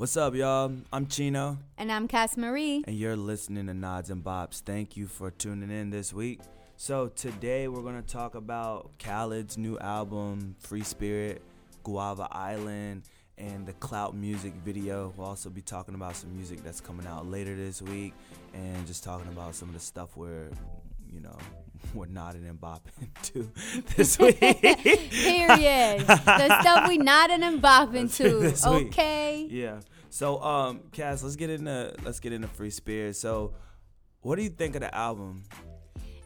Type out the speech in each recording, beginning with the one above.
What's up, y'all? I'm Chino. And I'm Cass Marie. And you're listening to Nods and Bops. Thank you for tuning in this week. So, today we're going to talk about Khalid's new album, Free Spirit, Guava Island, and the Clout music video. We'll also be talking about some music that's coming out later this week and just talking about some of the stuff where, you know, we're nodding and bopping to this week. Period. the stuff we nodding and bopping to. Okay. Yeah. So, um, Cass, let's get into let's get into Free Spirit. So, what do you think of the album?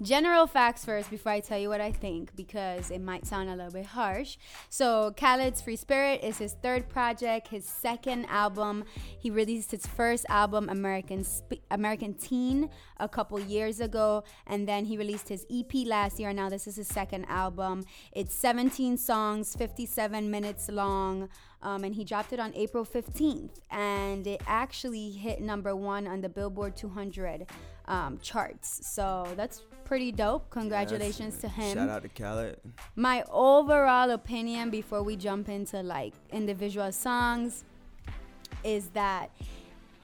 General facts first before I tell you what I think because it might sound a little bit harsh. So, Khalid's Free Spirit is his third project, his second album. He released his first album, American Sp- American Teen, a couple years ago, and then he released his EP last year. Now, this is his second album. It's 17 songs, 57 minutes long. Um, and he dropped it on April 15th, and it actually hit number one on the Billboard 200 um, charts. So that's pretty dope. Congratulations yes. to him. Shout out to Khalid. My overall opinion before we jump into like individual songs is that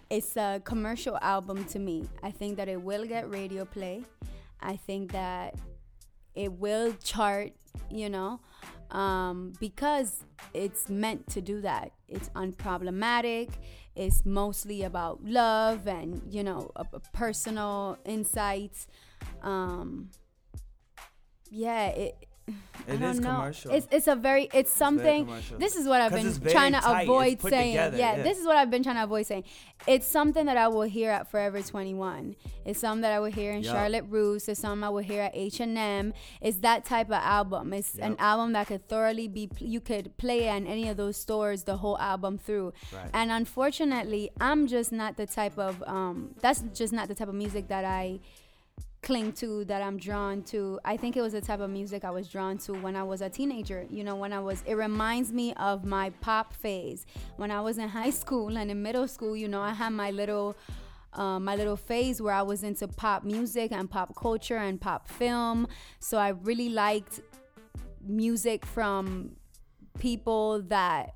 it's a commercial album to me. I think that it will get radio play. I think that it will chart, you know um, because it's meant to do that. It's unproblematic. It's mostly about love and you know a, a personal insights. Um, yeah, it it is know. commercial. It's it's a very it's something. This is what I've been trying to tight. avoid saying. Together, yeah, yeah, this is what I've been trying to avoid saying. It's something that I will hear at Forever 21. It's something that I will hear in yep. Charlotte Russe. It's something I will hear at H and M. It's that type of album. It's yep. an album that could thoroughly be. You could play in any of those stores the whole album through. Right. And unfortunately, I'm just not the type of. Um, that's just not the type of music that I cling to that I'm drawn to. I think it was the type of music I was drawn to when I was a teenager. You know, when I was it reminds me of my pop phase. When I was in high school and in middle school, you know, I had my little um, my little phase where I was into pop music and pop culture and pop film. So I really liked music from people that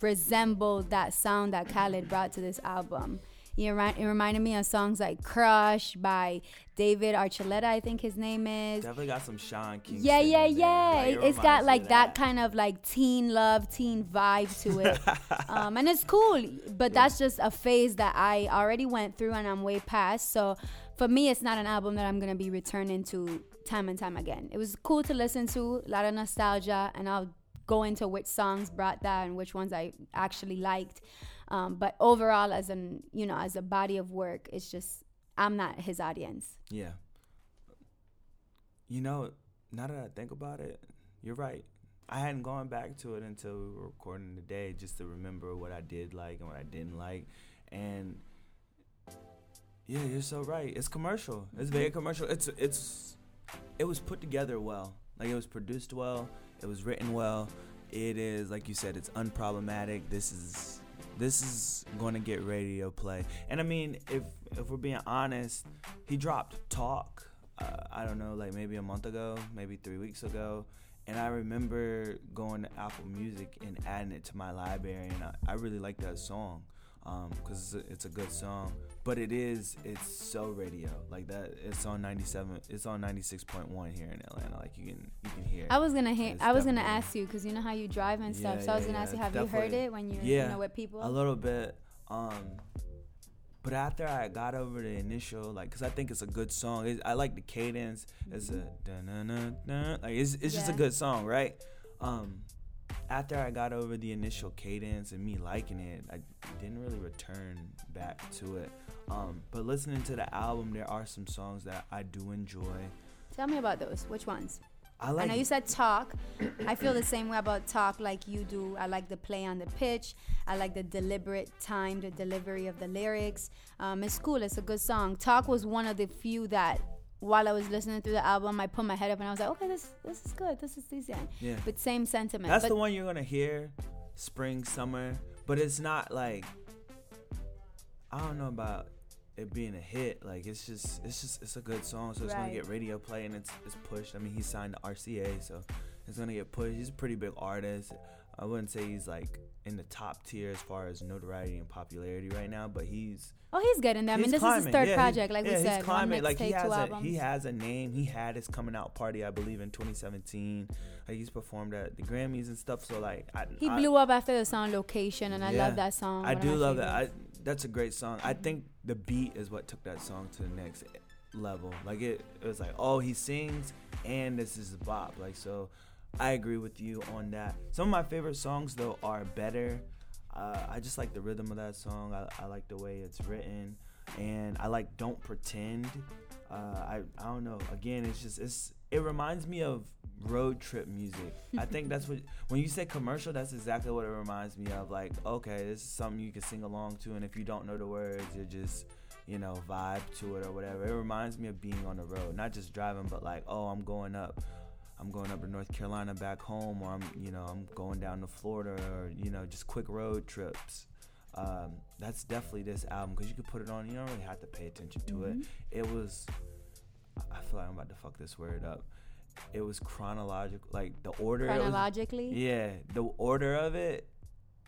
resembled that sound that Khalid brought to this album. It, it reminded me of songs like Crush by David Archuleta, I think his name is. Definitely got some Sean Kingston. Yeah, yeah, yeah. Like, it has got like that. that. kind of like teen love, teen vibe to it. um, and it's cool, but yeah. that's just a phase that I already went through and I'm way past. So for me, it's not an album that I'm going to be returning to time and time again. It was cool to listen to, a lot of nostalgia, and I'll go into which songs brought that and which ones I actually liked. Um, but overall, as an you know, as a body of work, it's just I'm not his audience. Yeah. You know, now that I think about it, you're right. I hadn't gone back to it until we were recording today, just to remember what I did like and what I didn't like, and yeah, you're so right. It's commercial. It's very commercial. It's it's it was put together well. Like it was produced well. It was written well. It is like you said. It's unproblematic. This is this is going to get radio play. And I mean, if if we're being honest, he dropped Talk. Uh, I don't know, like maybe a month ago, maybe three weeks ago. And I remember going to Apple Music and adding it to my library, and I, I really like that song because um, it's, it's, a good song. But it is it's so radio like that. It's on ninety seven. It's on ninety six point one here in Atlanta. Like you can you can hear. I was gonna hear. I was gonna ask you because you know how you drive and stuff. Yeah, so I was gonna yeah, ask you, have you heard it when you're yeah, you know with people? A little bit. Um, but after I got over the initial, like, cause I think it's a good song. I like the cadence. It's a like it's it's just a good song, right? Um, after I got over the initial cadence and me liking it, I didn't really return back to it. Um, but listening to the album, there are some songs that I do enjoy. Tell me about those. Which ones? I, like I know you said talk. I feel the same way about talk like you do. I like the play on the pitch. I like the deliberate time, the delivery of the lyrics. Um, it's cool. It's a good song. Talk was one of the few that while I was listening through the album, I put my head up and I was like, okay, this this is good. This is decent. Yeah. But same sentiment. That's but the one you're gonna hear, spring, summer. But it's not like I don't know about it being a hit. Like it's just it's just it's a good song, so it's right. gonna get radio play and it's it's pushed. I mean, he signed to RCA, so it's gonna get pushed. He's a pretty big artist. I wouldn't say he's like in the top tier as far as notoriety and popularity right now, but he's Oh, he's getting there. I mean, this climbing. is his third yeah, project, like yeah, we said. He's climbing. Like he has a albums. he has a name. He had his coming out party, I believe, in 2017. Like he's performed at the Grammys and stuff. So like, I, he I, blew up after the song "Location," and I love that song. I do love that. I, that's a great song. I think the beat is what took that song to the next level. Like it, it was like, oh, he sings and this is bop. Like so, I agree with you on that. Some of my favorite songs though are better. Uh, I just like the rhythm of that song. I, I like the way it's written, and I like "Don't Pretend." Uh, I I don't know. Again, it's just it's it reminds me of road trip music. I think that's what when you say commercial, that's exactly what it reminds me of. Like, okay, this is something you can sing along to, and if you don't know the words, you just you know vibe to it or whatever. It reminds me of being on the road, not just driving, but like, oh, I'm going up. I'm going up to North Carolina back home, or I'm, you know, I'm going down to Florida, or you know, just quick road trips. Um, that's definitely this album because you could put it on. You don't really have to pay attention to mm-hmm. it. It was. I feel like I'm about to fuck this word up it was chronological, like the order. Chronologically. Was, yeah, the order of it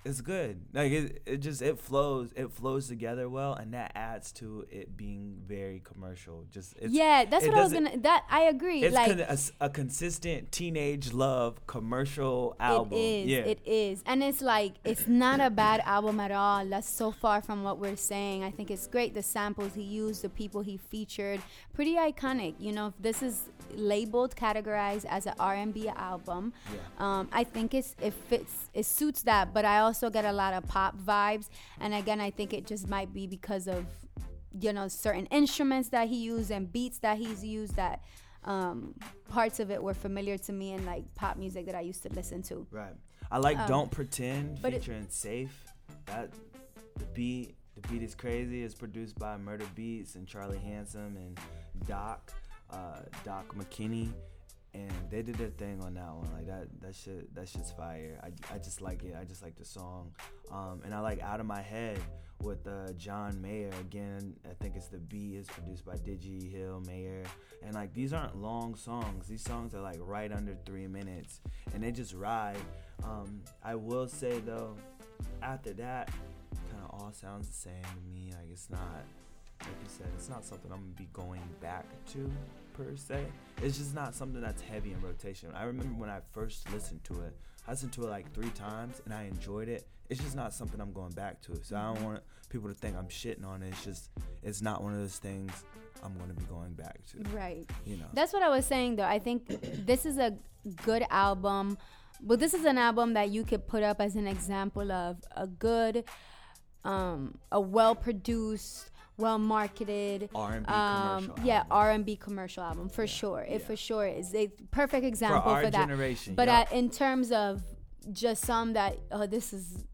it's good. Like it, it just it flows. It flows together well, and that adds to it being very commercial. Just yeah, that's what I was gonna. That I agree. It's like a, a, consistent teenage love commercial album. It is. Yeah. It is, and it's like it's not a bad album at all. That's so far from what we're saying. I think it's great. The samples he used, the people he featured, pretty iconic. You know, this is labeled, categorized as an R&B album. Yeah. Um, I think it's it fits. It suits that, but I also also get a lot of pop vibes. And again, I think it just might be because of you know certain instruments that he used and beats that he's used that um, parts of it were familiar to me and like pop music that I used to listen to. Right. I like um, "Don't Pretend" but featuring it, Safe. That the beat, the beat is crazy. It's produced by Murda Beatz and Charlie Handsome and Doc, uh, Doc McKinney and they did their thing on that one. Like that, that shit, that shit's fire. I, I just like it. I just like the song, um, and I like Out of My Head with uh, John Mayer. Again, I think it's the B is produced by Digi Hill Mayer, and like these aren't long songs. These songs are like right under three minutes, and they just ride. Um, I will say though, after that, kind of all sounds the same to me. Like it's not, like you said, it's not something I'm gonna be going back to per se. It's just not something that's heavy in rotation. I remember when I first listened to it, I listened to it like three times and I enjoyed it. It's just not something I'm going back to. So I don't want people to think I'm shitting on it. It's just it's not one of those things I'm going to be going back to. Right. You know. That's what I was saying though. I think this is a good album. But this is an album that you could put up as an example of a good um a well produced well marketed R&B um, commercial yeah R&B commercial album for yeah. sure it yeah. for sure is a perfect example for, for that generation, but at, in terms of just some that oh this is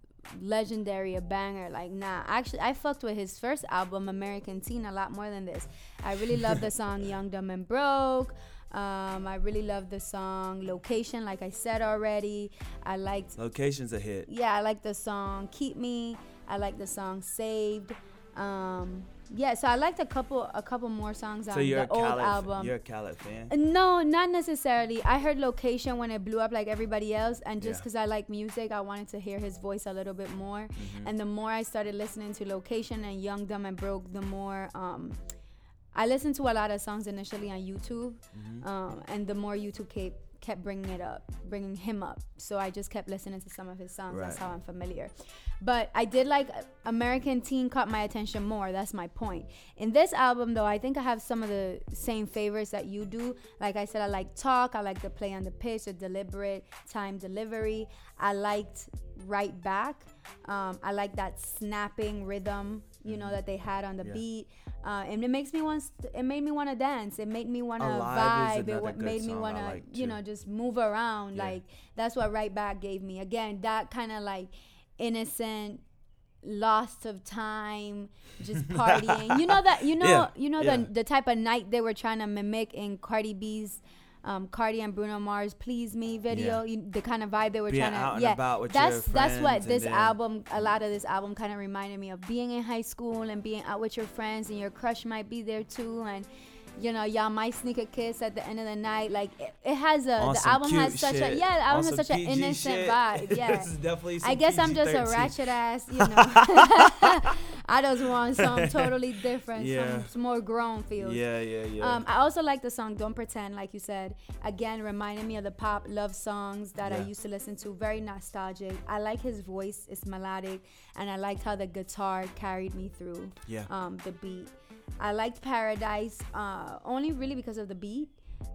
legendary a banger like nah actually I fucked with his first album American Teen a lot more than this I really love the song Young Dumb and Broke um, I really love the song Location, like I said already. I liked Location's a hit. Yeah, I like the song Keep Me. I like the song Saved. Um, yeah, so I liked a couple a couple more songs on the old Khalid, album. You're a Khalid fan? No, not necessarily. I heard Location when it blew up like everybody else, and just because yeah. I like music, I wanted to hear his voice a little bit more. Mm-hmm. And the more I started listening to Location and Young, Dumb and Broke, the more um, I listened to a lot of songs initially on YouTube, mm-hmm. um, and the more YouTube kept kept bringing it up, bringing him up. So I just kept listening to some of his songs. Right. That's how I'm familiar. But I did like American Teen caught my attention more. That's my point. In this album, though, I think I have some of the same favorites that you do. Like I said, I like talk. I like the play on the pitch, the deliberate time delivery. I liked right back. Um, I like that snapping rhythm, you know, mm-hmm. that they had on the yeah. beat uh, and it makes me want it made me want to dance it made me want to vibe it made me want to you know just move around yeah. like that's what right back gave me again that kind of like innocent lost of time just partying you know that you know yeah. you know the the type of night they were trying to mimic in Cardi B's um, Cardi and Bruno Mars "Please Me" video, yeah. you, the kind of vibe they were being trying to. yeah, that's that's what this then, album. A lot of this album kind of reminded me of being in high school and being out with your friends, and your crush might be there too, and you know, y'all might sneak a kiss at the end of the night. Like it, it has a the album has such shit. a yeah, the album has such PG an innocent shit. vibe. Yeah, this is definitely. I guess PG I'm just a ratchet ass. You know, I just want something totally different. Yeah, some, more grown feels. Yeah, yeah, yeah. Um, I also like the song "Don't Pretend," like you said. Again, reminding me of the pop love songs that yeah. I used to listen to. Very nostalgic. I like his voice; it's melodic, and I liked how the guitar carried me through. Yeah. Um, the beat. I liked Paradise uh, only really because of the beat.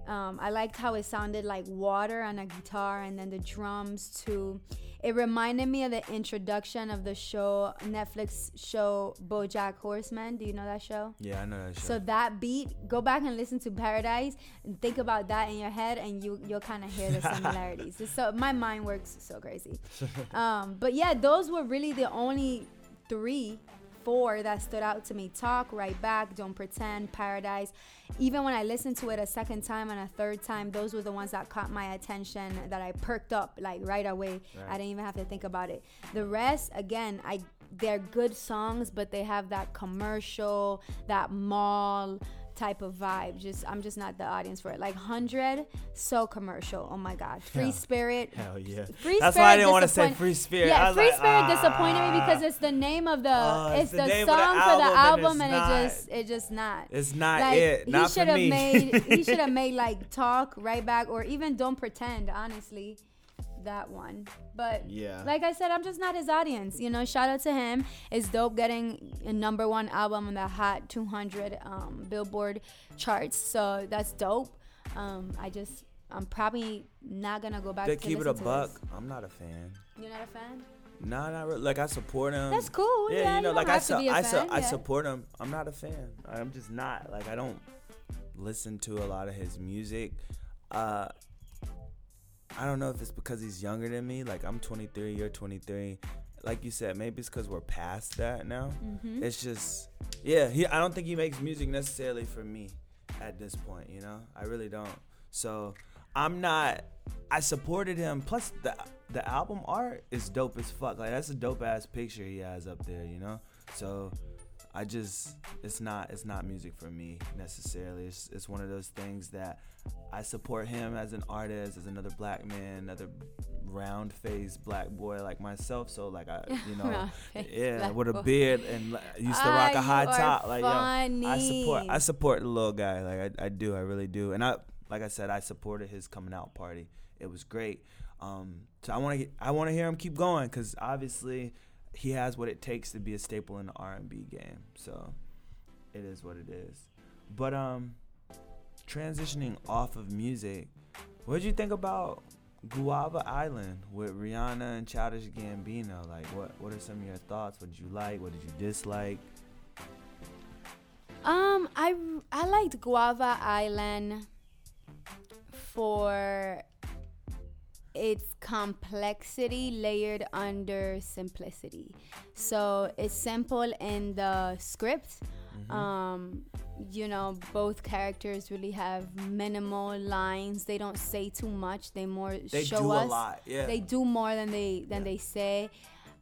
Um, I liked how it sounded like water on a guitar and then the drums too. It reminded me of the introduction of the show, Netflix show BoJack Horseman. Do you know that show? Yeah, I know that show. So that beat, go back and listen to Paradise and think about that in your head, and you you'll kind of hear the similarities. so my mind works so crazy. Um, but yeah, those were really the only three four that stood out to me. Talk right back don't pretend paradise. Even when i listened to it a second time and a third time those were the ones that caught my attention that i perked up like right away. Right. i didn't even have to think about it. The rest again i they're good songs but they have that commercial that mall type of vibe. Just I'm just not the audience for it. Like hundred, so commercial. Oh my god, Free Hell, Spirit. Hell yeah. Free That's Spirit why I didn't want to say Free Spirit. Yeah, Free like, Spirit ah, disappointed me because it's the name of the uh, it's, it's, the, the song the for the album and, and it just it just not. It's not like, it. Not he should have made he should have made like talk right back or even don't pretend honestly that one. But yeah, like I said, I'm just not his audience. You know, shout out to him. It's dope getting a number one album on the Hot 200 um, Billboard charts. So that's dope. Um, I just I'm probably not gonna go back. To keep it a buck. This. I'm not a fan. You're not a fan. Nah, not really. Like I support him. That's cool. Yeah, yeah you know, you like I, su- I, su- yeah. I support him. I'm not a fan. I'm just not. Like I don't listen to a lot of his music. Uh, I don't know if it's because he's younger than me. Like I'm 23, you're 23. Like you said, maybe it's because we're past that now. Mm-hmm. It's just, yeah. He, I don't think he makes music necessarily for me at this point. You know, I really don't. So I'm not. I supported him. Plus the the album art is dope as fuck. Like that's a dope ass picture he has up there. You know. So I just it's not it's not music for me necessarily. It's it's one of those things that I support him as an artist, as another black man, another round faced black boy like myself. So like I you know yeah with a beard and used to rock a high top. Like funny. yo, I support I support the little guy. Like I, I do, I really do. And I like I said, I supported his coming out party. It was great. Um, so I want to I want to hear him keep going because obviously he has what it takes to be a staple in the R&B game. So it is what it is. But um transitioning off of music, what did you think about Guava Island with Rihanna and Childish Gambino? Like what what are some of your thoughts? What did you like? What did you dislike? Um I I liked Guava Island for its complexity layered under simplicity. So it's simple in the script. Mm-hmm. Um, you know, both characters really have minimal lines. They don't say too much. They more they show us. A lot, yeah. They do more than they than yeah. they say.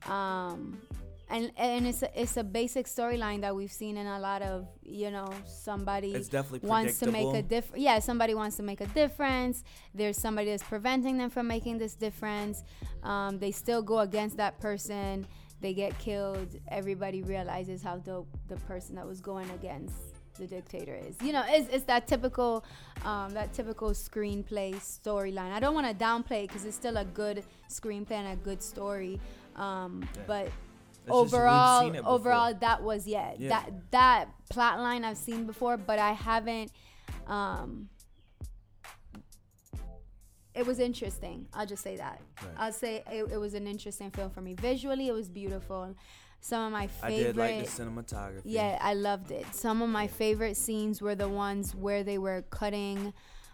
Um, and and it's a, it's a basic storyline that we've seen in a lot of you know somebody wants to make a difference yeah somebody wants to make a difference. There's somebody that's preventing them from making this difference. Um, they still go against that person. They get killed. Everybody realizes how dope the person that was going against the dictator is. You know it's, it's that typical um, that typical screenplay storyline. I don't want to downplay it because it's still a good screenplay and a good story um, yeah. but overall overall that was yeah, yeah, that that plot line I've seen before, but I haven't um it was interesting. I'll just say that. Right. I'll say it, it, was an interesting film for me. Visually, it was beautiful. Some of my favorite. I did like the cinematography. Yeah, I loved it. Some of my favorite scenes were the ones where they were cutting.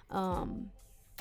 Um,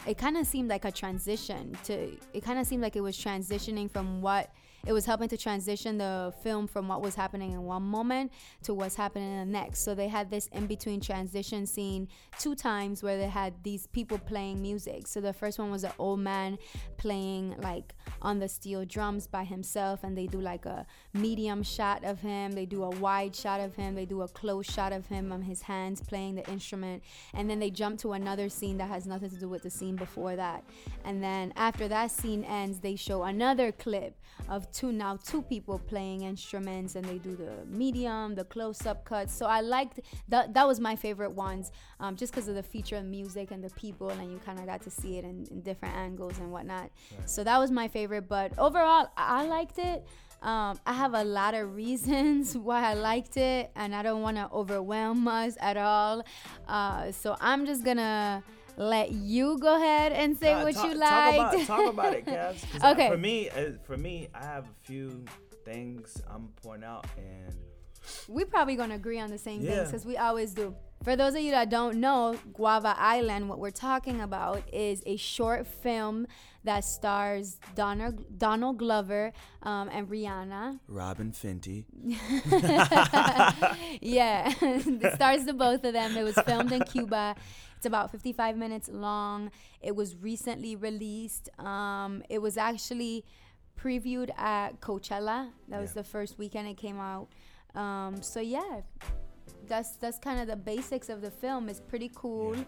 it kind of seemed like a transition to. It kind of seemed like it was transitioning from what it was helping to transition the film from what was happening in one moment to what's happening in the next. So they had this in between transition scene two times where they had these people playing music. So the first one was an old man playing like on the steel drums by himself and they do like a medium shot of him. They do a wide shot of him. They do a close shot of him on his hands playing the instrument. And then they jump to another scene that has nothing to do with the scene before that. And then after that scene ends they show another clip of two now two people playing instruments and they do the medium the close-up cuts. So i liked that that was my favorite ones um, just because of the feature of music and the people and you kind of got to see it in, in different angles and whatnot. Right. so that was my favorite but overall i liked it um, I have a lot of reasons why I liked it, and I don't want to overwhelm us at all. Uh, so I'm just gonna let you go ahead and say uh, what talk, you like. Talk about, talk about it, Cass. okay. I, for me, uh, for me, I have a few things I'm pointing out, and we're probably gonna agree on the same yeah. things because we always do. For those of you that don't know, Guava Island, what we're talking about is a short film that stars Donald, Donald Glover um, and Rihanna. Robyn Fenty. yeah, it stars the both of them. It was filmed in Cuba. It's about 55 minutes long. It was recently released. Um, it was actually previewed at Coachella. That yeah. was the first weekend it came out. Um, so yeah, that's that's kind of the basics of the film. It's pretty cool. Yeah.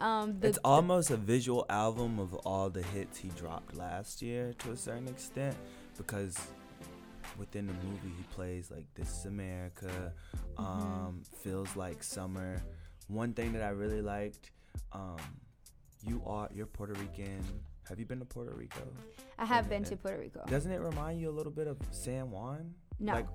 Um, the, it's almost a visual album of all the hits he dropped last year to a certain extent because within the movie he plays like This Is America, mm-hmm. um, Feels Like Summer, one thing that I really liked, um, you are you're Puerto Rican. Have you been to Puerto Rico? I have been to Puerto Rico. Doesn't it remind you a little bit of San Juan? No. Like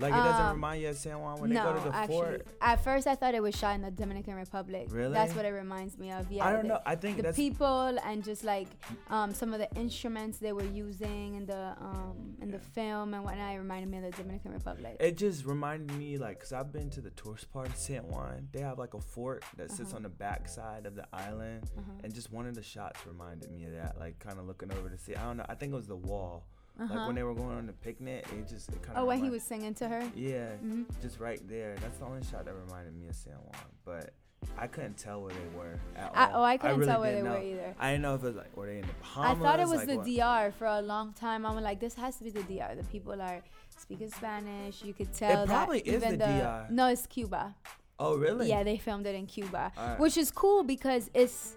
like it doesn't um, remind you of San Juan when no, they go to the actually, fort. At first, I thought it was shot in the Dominican Republic. Really? That's what it reminds me of. Yeah. I don't the, know. I think the people and just like um, some of the instruments they were using in the um, in yeah. the film and whatnot. It reminded me of the Dominican Republic. It just reminded me like, cause I've been to the tourist part of San Juan. They have like a fort that sits uh-huh. on the back side of the island, uh-huh. and just one of the shots reminded me of that. Like kind of looking over to see. I don't know. I think it was the wall uh-huh. Like when they were going on the picnic, it just it kind of. Oh, when he was singing to her. Yeah, mm-hmm. just right there. That's the only shot that reminded me of San Juan, but. I couldn't tell where they were at I, all. Oh, I couldn't I really tell where they know. were either. I didn't know if it was like were they in the Bahamas. I thought it was like the what? DR for a long time. I'm like, this has to be the DR. The people are speaking Spanish. You could tell. It probably is the, the DR. No, it's Cuba. Oh really? Yeah, they filmed it in Cuba, right. which is cool because it's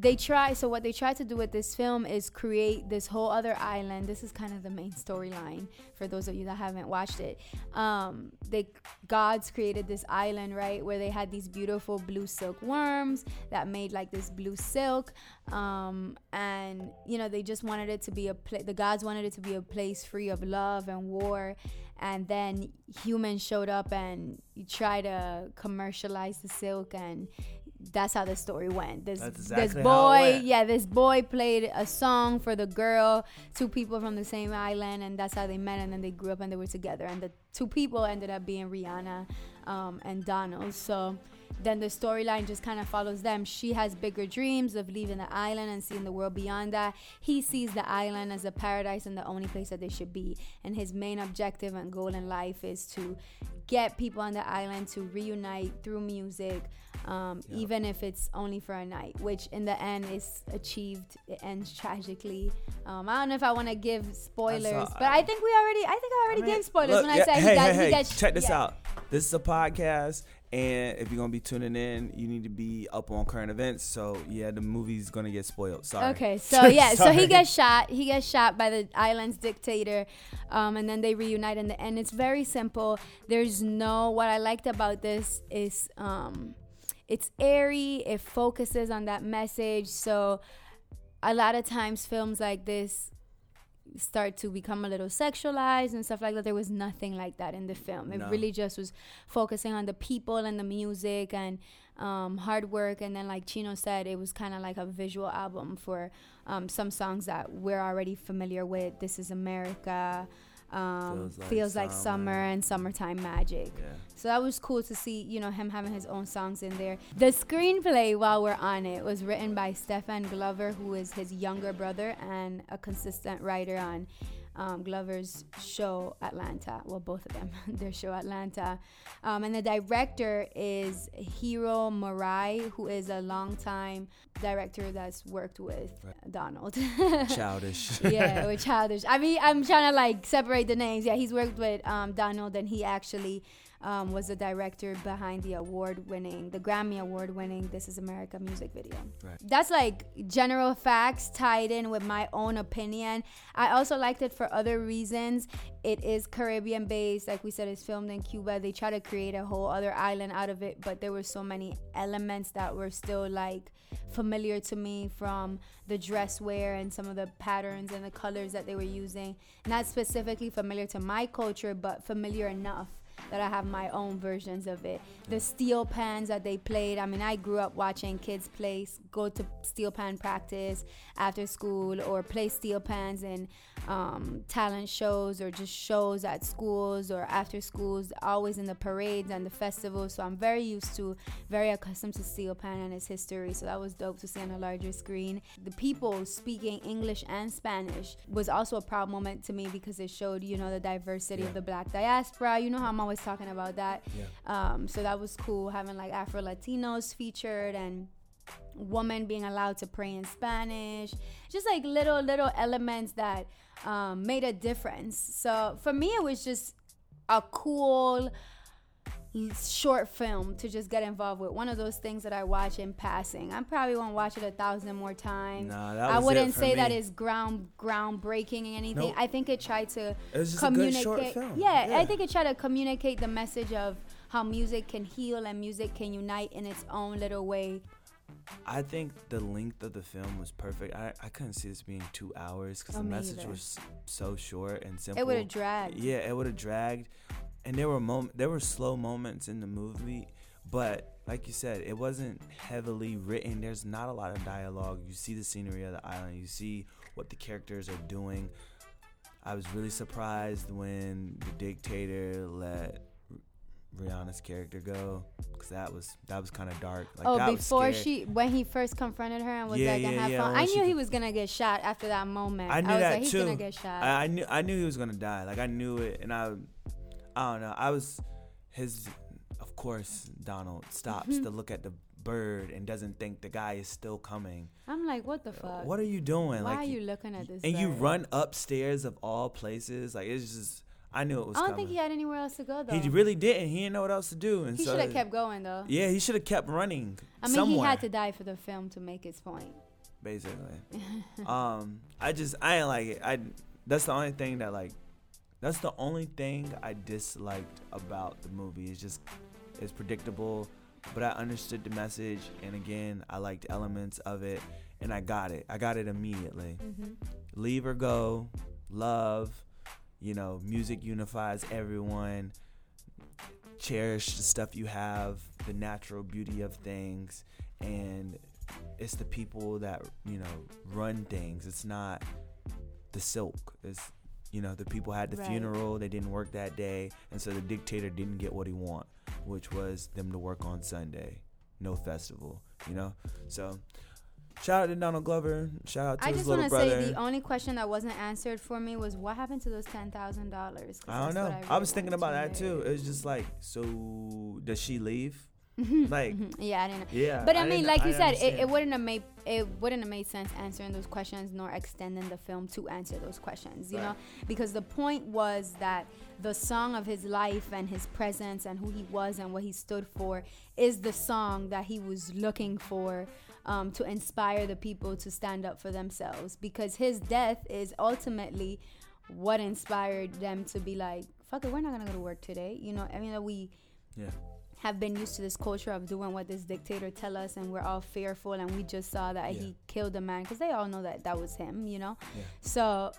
they try so what they try to do with this film is create this whole other island. This is kind of the main storyline for those of you that haven't watched it. Um they gods created this island right where they had these beautiful blue silk worms that made like this blue silk. Um and you know they just wanted it to be a place the gods wanted it to be a place free of love and war. And then humans showed up and tried to commercialize the silk and that's how the story went. This exactly this boy, yeah, this boy played a song for the girl, two people from the same island, and that's how they met, and then they grew up and they were together. And the two people ended up being Rihanna um, and Donald. So then the storyline just kind of follows them. She has bigger dreams of leaving the island and seeing the world beyond that. He sees the island as a paradise and the only place that they should be. And his main objective and goal in life is to get people on the island to reunite through music, um, even if it's only for a night, which in the end is achieved. It ends tragically. Um, I don't know if I want to give spoilers, but I, think we already, I think I already I mean, gave spoilers look, when yeah, I said hey, he, got, hey, he hey, got. Check this yeah. out. This is a podcast and if you're gonna be tuning in, you need to be up on current events. So yeah, the movie's gonna get spoiled. Sorry. Okay, so yeah, so he gets shot. He gets shot by the island's dictator, um, and then they reunite in the end. It's very simple. There's no. What I liked about this is um, it's airy. It focuses on that message. So a lot of times films like this start to become a little sexualized and stuff like that. There was nothing like that in the film. It no. really just was focusing on the people and the music and um, hard work. And then, like Chino said, it was kind of like a visual album for um, some songs that we're already familiar with. This is America um, feels, like, feels summer. like, summer. and summertime magic. Yeah. So that was cool to see, you know, him having his own songs in there. The screenplay, while we're on it, was written by Stephen Glover, who is his younger brother and a consistent writer on um, Glover's show Atlanta. Well, both of them, their show Atlanta. Um, and the director is Hiro Murai, who is a longtime director that's worked with right. Donald. childish. yeah, with childish. I mean, I'm trying to like separate the names. Yeah, he's worked with um, Donald, and he actually um, was the director behind the award-winning, the Grammy award-winning "This Is America" music video. Right. That's like general facts tied in with my own opinion. I also liked it for other reasons. It is Caribbean-based, like we said, it's filmed in Cuba. They try to create a whole other island out of it, but there were so many elements that were still like familiar to me from the dress wear and some of the patterns and the colors that they were using. Not specifically familiar to my culture, but familiar enough that I have my own versions of it. The steel pans that they played. I mean, I grew up watching kids play, go to steel pan practice after school, or play steel pans in um, talent shows or just shows at schools or after schools. Always in the parades and the festivals. So I'm very used to, very accustomed to steel pan and its history. So that was dope to see on a larger screen. The people speaking English and Spanish was also a proud moment to me because it showed, you know, the diversity yeah. of the Black diaspora. You know how I'm always talking about that. Yeah. Um, so that was cool having like Afro Latinos featured and women being allowed to pray in Spanish. Just like little little elements that um, made a difference. So for me, it was just a cool short film to just get involved with. One of those things that I watch in passing. I probably won't watch it a thousand more times. Nah, I wouldn't say me. that is ground groundbreaking and anything. Nope. I think it tried to it communicate. Yeah, yeah, I think it tried to communicate the message of how music can heal and music can unite in its own little way. I think the length of the film was perfect. I, I couldn't see this being two hours because oh, the message either. was so short and simple. It would have dragged. Yeah, it would have dragged and there were mom- there were slow moments in the movie, but like you said, it wasn't heavily written. There's not a lot of dialogue. You see the scenery of the island. You see what the characters are doing. I was really surprised when the dictator let Rihanna's character go because that was that was kind of dark. Like, oh, before she when he first confronted her and was yeah, like, yeah, have yeah, fun." I knew he was gonna get shot after that moment. I knew I that like, He's too. gonna get shot. I, I, knew I knew he was gonna die. Like I knew it, and I I don't know. I was his. Of course, Donald stops mm-hmm. to look at the bird and doesn't think the guy is still coming. I'm like, what the fuck? What are you doing? Why like, are you looking at this? And bird? you run upstairs of all places. Like it's just. I knew it was. I don't coming. think he had anywhere else to go though. He really didn't. He didn't know what else to do. And he so should have kept going though. Yeah, he should have kept running. I mean, somewhere. he had to die for the film to make his point. Basically, um, I just I ain't like it. I that's the only thing that like that's the only thing I disliked about the movie. It's just it's predictable, but I understood the message, and again, I liked elements of it, and I got it. I got it immediately. Mm-hmm. Leave or go, love. You know, music unifies everyone. Cherish the stuff you have, the natural beauty of things, and it's the people that you know run things. It's not the silk. It's you know the people had the right. funeral they didn't work that day and so the dictator didn't get what he want which was them to work on sunday no festival you know so shout out to donald glover shout out to I his little brother i just want to say the only question that wasn't answered for me was what happened to those $10000 i don't know i, really I was thinking about that too it was just like so does she leave like yeah, I didn't. Know. Yeah, but I, I mean, like you said, it, it, wouldn't have made it wouldn't have made sense answering those questions nor extending the film to answer those questions. You right. know, because the point was that the song of his life and his presence and who he was and what he stood for is the song that he was looking for. Um, to inspire the people to stand up for themselves because his death is ultimately what inspired them to be like fuck it we're not gonna go to work today you know i mean that we yeah have been used to this culture of doing what this dictator tell us and we're all fearful and we just saw that yeah. he killed a man because they all know that that was him you know yeah. so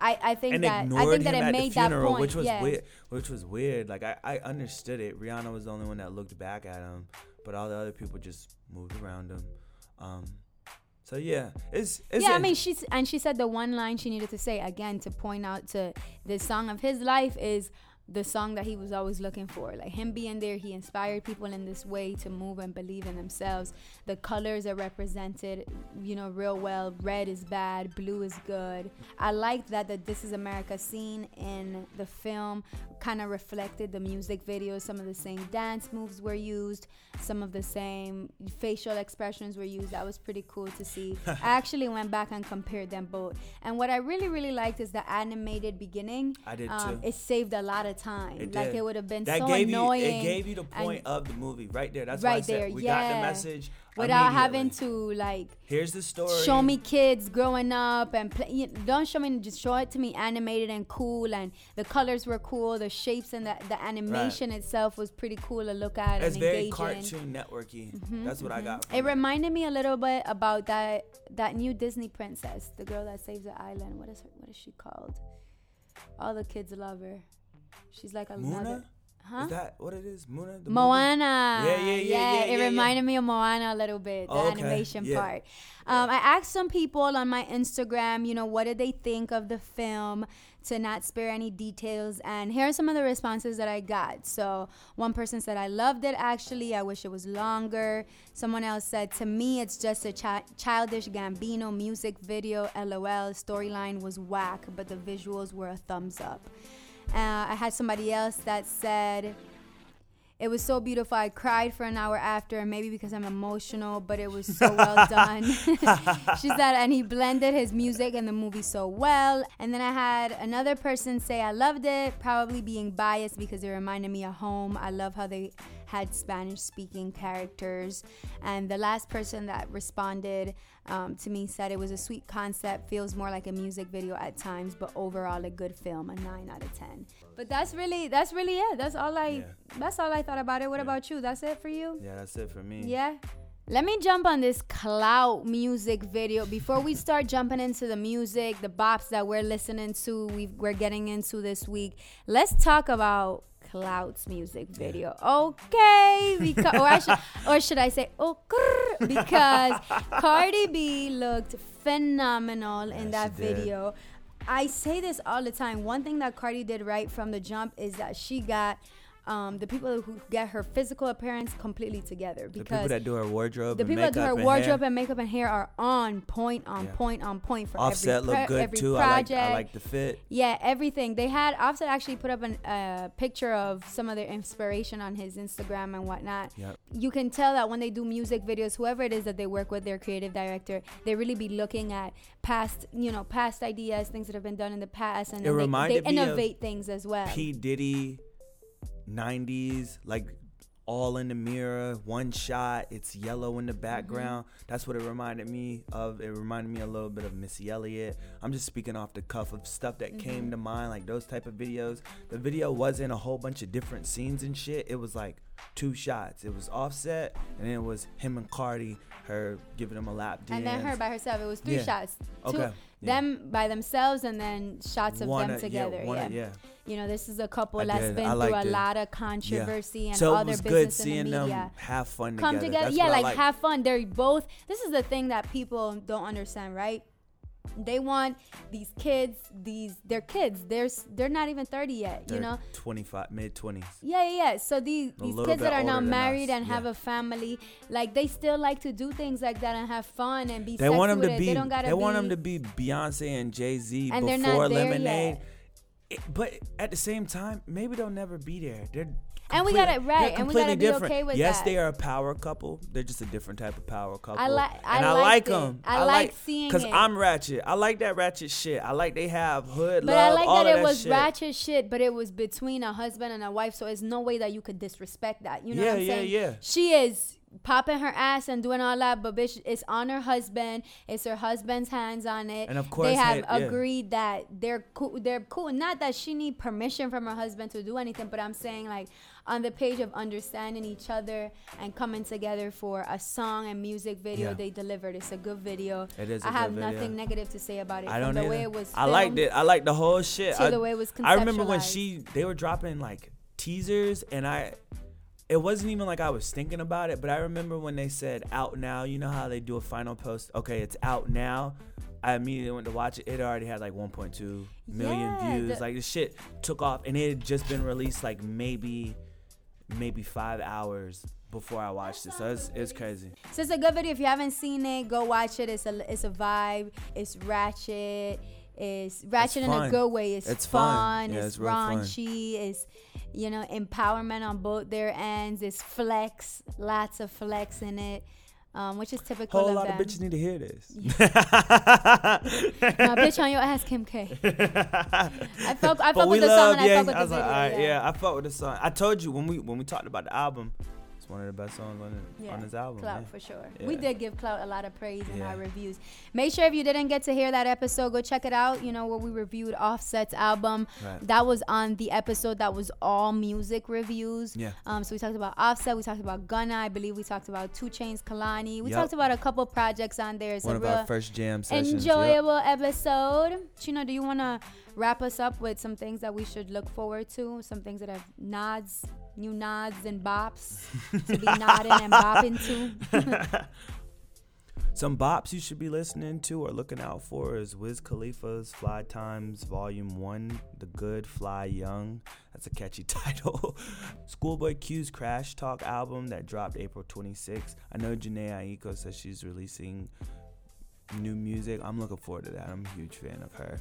I, I think and that I think that it made funeral, that point, which was yeah. weird. Which was weird. Like I, I understood it. Rihanna was the only one that looked back at him, but all the other people just moved around him. Um, so yeah, it's, it's yeah. I mean, she's and she said the one line she needed to say again to point out to the song of his life is the song that he was always looking for. Like him being there, he inspired people in this way to move and believe in themselves. The colors are represented, you know, real well. Red is bad, blue is good. I like that the This Is America scene in the film kind of reflected the music video. Some of the same dance moves were used, some of the same facial expressions were used. That was pretty cool to see. I actually went back and compared them both. And what I really, really liked is the animated beginning. I did um, too. It saved a lot of time. It like it would have been that so gave annoying. You, it gave you the point of the movie right there. That's right why I said there, we yeah. got the message without having to like here's the story show me kids growing up and play, you know, don't show me just show it to me animated and cool and the colors were cool the shapes and the, the animation right. itself was pretty cool to look at it's and very engaging. cartoon networky mm-hmm, that's what mm-hmm. i got it, it reminded me a little bit about that that new disney princess the girl that saves the island what is her what is she called all the kids love her she's like another Huh? Is that what it is? Moana? Moana. Yeah, yeah, yeah, yeah. yeah it yeah, reminded me of Moana a little bit, the oh, okay. animation part. Um, I asked some people on my Instagram, you know, what did they think of the film to not spare any details. And here are some of the responses that I got. So, one person said, I loved it actually. I wish it was longer. Someone else said, To me, it's just a chi- childish Gambino music video. LOL. Storyline was whack, but the visuals were a thumbs up. Uh, I had somebody else that said, it was so beautiful. I cried for an hour after, maybe because I'm emotional, but it was so well done. she said, and he blended his music and the movie so well. And then I had another person say, I loved it, probably being biased because it reminded me of home. I love how they had Spanish speaking characters. And the last person that responded um, to me said it was a sweet concept, feels more like a music video at times, but overall a good film, a nine out of ten. But that's really that's really it. That's all I yeah. that's all I thought about it. What yeah. about you? That's it for you? Yeah, that's it for me. Yeah. Let me jump on this clout music video before we start jumping into the music, the bops that we're listening to, we are getting into this week. Let's talk about Clout's music video. Okay, because or, should, or should I say oh because Cardi B looked phenomenal in that video. I say this all the time. One thing that Cardi did right from the jump is that she got um, the people who get her physical appearance completely together because the people that do her wardrobe, the people that do her wardrobe and makeup and hair are on point, on yeah. point, on point for Offset every, look good every too. Project. I like, I like the fit. Yeah, everything they had. Offset actually put up a uh, picture of some of their inspiration on his Instagram and whatnot. Yep. You can tell that when they do music videos, whoever it is that they work with, their creative director, they really be looking at past, you know, past ideas, things that have been done in the past, and they, they innovate things as well. P Diddy 90s, like all in the mirror, one shot, it's yellow in the mm-hmm. background. Mm-hmm. That's what it reminded me of. It reminded me a little bit of Missy Elliott. I'm just speaking off the cuff of stuff that mm-hmm. came to mind, like those type of videos. The video wasn't a whole bunch of different scenes and shit. It was like two shots. It was offset, and then it was him and Cardi, her giving him a lap dance. And then her by herself. It was three yeah. shots. Two, okay. Yeah. Them by themselves, and then shots of them together. Yeah, yeah. You know, this is a couple I that's did. been through a it. lot of controversy yeah. and so all their business in the media. Them have fun Come together. together. yeah, like, like have fun. They're both. This is the thing that people don't understand, right? They want these kids these they're kids they're they're not even 30 yet they're you know? 25 mid 20s yeah yeah, yeah. so these these kids that are now married and yeah. have a family like they still like to do things like that and have fun and be they want them to be they don't gotta they be, want them to be beyonce and jay-z and before lemonade. It, but at the same time maybe they'll never be there. They're and we got it right, and we got to be different. okay with yes, that. Yes, they are a power couple. They're just a different type of power couple. I like, and I, I like them. I, I like seeing them. because I'm ratchet. I like that ratchet shit. I like they have hood but love. But I like that it was shit. ratchet shit, but it was between a husband and a wife, so there's no way that you could disrespect that. You know yeah, what I'm yeah, saying? Yeah, yeah. She is popping her ass and doing all that, but bitch, it's on her husband. It's her husband's hands on it. And of course, they have hey, yeah. agreed that they're cool. They're cool. Not that she need permission from her husband to do anything, but I'm saying like on the page of understanding each other and coming together for a song and music video yeah. they delivered. It's a good video. It is. I have nothing negative to say about it. I don't the way it was. I liked it. I liked the whole shit. To I, the way it was I remember when she they were dropping like teasers and I it wasn't even like I was thinking about it, but I remember when they said out now, you know how they do a final post, okay, it's out now. I immediately went to watch it. It already had like 1.2 million yeah, views. The- like the shit took off, and it had just been released like maybe, maybe five hours before I watched it. So it's, it's crazy. So it's a good video. If you haven't seen it, go watch it. It's a it's a vibe. It's ratchet. It's ratchet it's in a good way. It's, it's fun. fun. Yeah, it's, it's raunchy. Fun. It's you know empowerment on both their ends. It's flex. Lots of flex in it um, which is typical. Whole of lot them. of bitches need to hear this. no, bitch on your ass, Kim K. I felt I felt with the song and I felt with I the video. Yeah. yeah, I felt with the song. I told you when we when we talked about the album, one of the best songs on, the, yeah. on his album. Clout yeah. for sure. Yeah. We did give Clout a lot of praise in our reviews. Make sure if you didn't get to hear that episode, go check it out. You know where we reviewed Offset's album. Right. That was on the episode that was all music reviews. Yeah. Um. So we talked about Offset. We talked about Gunna. I believe we talked about 2 Chainz, Kehlani. We yep. talked about a couple projects on there. It's one of our first jam sessions. Enjoyable yep. episode. Chino, do you want to wrap us up with some things that we should look forward to? Some things that have nods new nods and bops to be nodding and bopping to. Some bops you should be listening to or looking out for is Wiz Khalifa's Fly Times Volume 1, The Good Fly Young. That's a catchy title. Schoolboy Q's Crash Talk album that dropped April 26th. I know Jhené Aiko says she's releasing new music. I'm looking forward to that. I'm a huge fan of her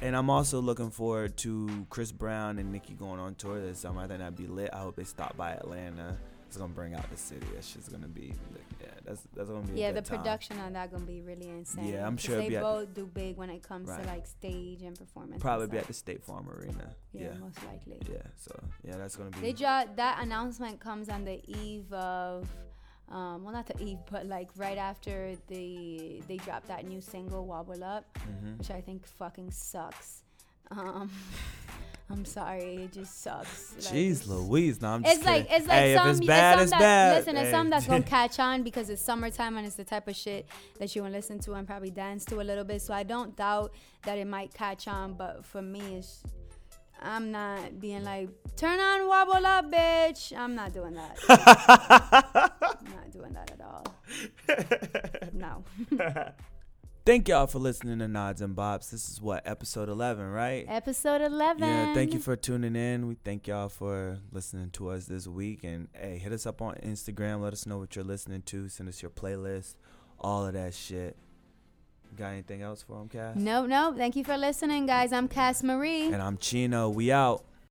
and I'm also looking forward to Chris Brown and Nicki going on tour this summer. I think that'd be lit. I hope they stop by Atlanta. It's gonna bring out the city. That's just gonna be, yeah, that's that's gonna be. Yeah, the time. production on that gonna be really insane. Yeah, I'm sure they both do big when it comes right. to like stage and performance. Probably and be at the State Farm Arena. Yeah, yeah, most likely. Yeah, so yeah, that's gonna be. They draw that announcement comes on the eve of um, well not the eve but like right after the they dropped that new single wobble up mm-hmm. which i think fucking sucks um, I'm sorry, it just sucks. Like, Jeez Louise, no, I'm just It's kidding. like it's like hey, some, if it's bad, it's, it's bad. Listen, hey. it's something that's gonna catch on because it's summertime and it's the type of shit that you wanna listen to and probably dance to a little bit. So I don't doubt that it might catch on, but for me, it's I'm not being like, turn on wobble up, bitch. I'm not doing that. I'm not doing that at all. No. Thank y'all for listening to Nods and Bops. This is what, episode 11, right? Episode 11. Yeah, thank you for tuning in. We thank y'all for listening to us this week. And hey, hit us up on Instagram. Let us know what you're listening to. Send us your playlist, all of that shit. Got anything else for him, Cass? No, no. Thank you for listening, guys. I'm Cass Marie. And I'm Chino. We out.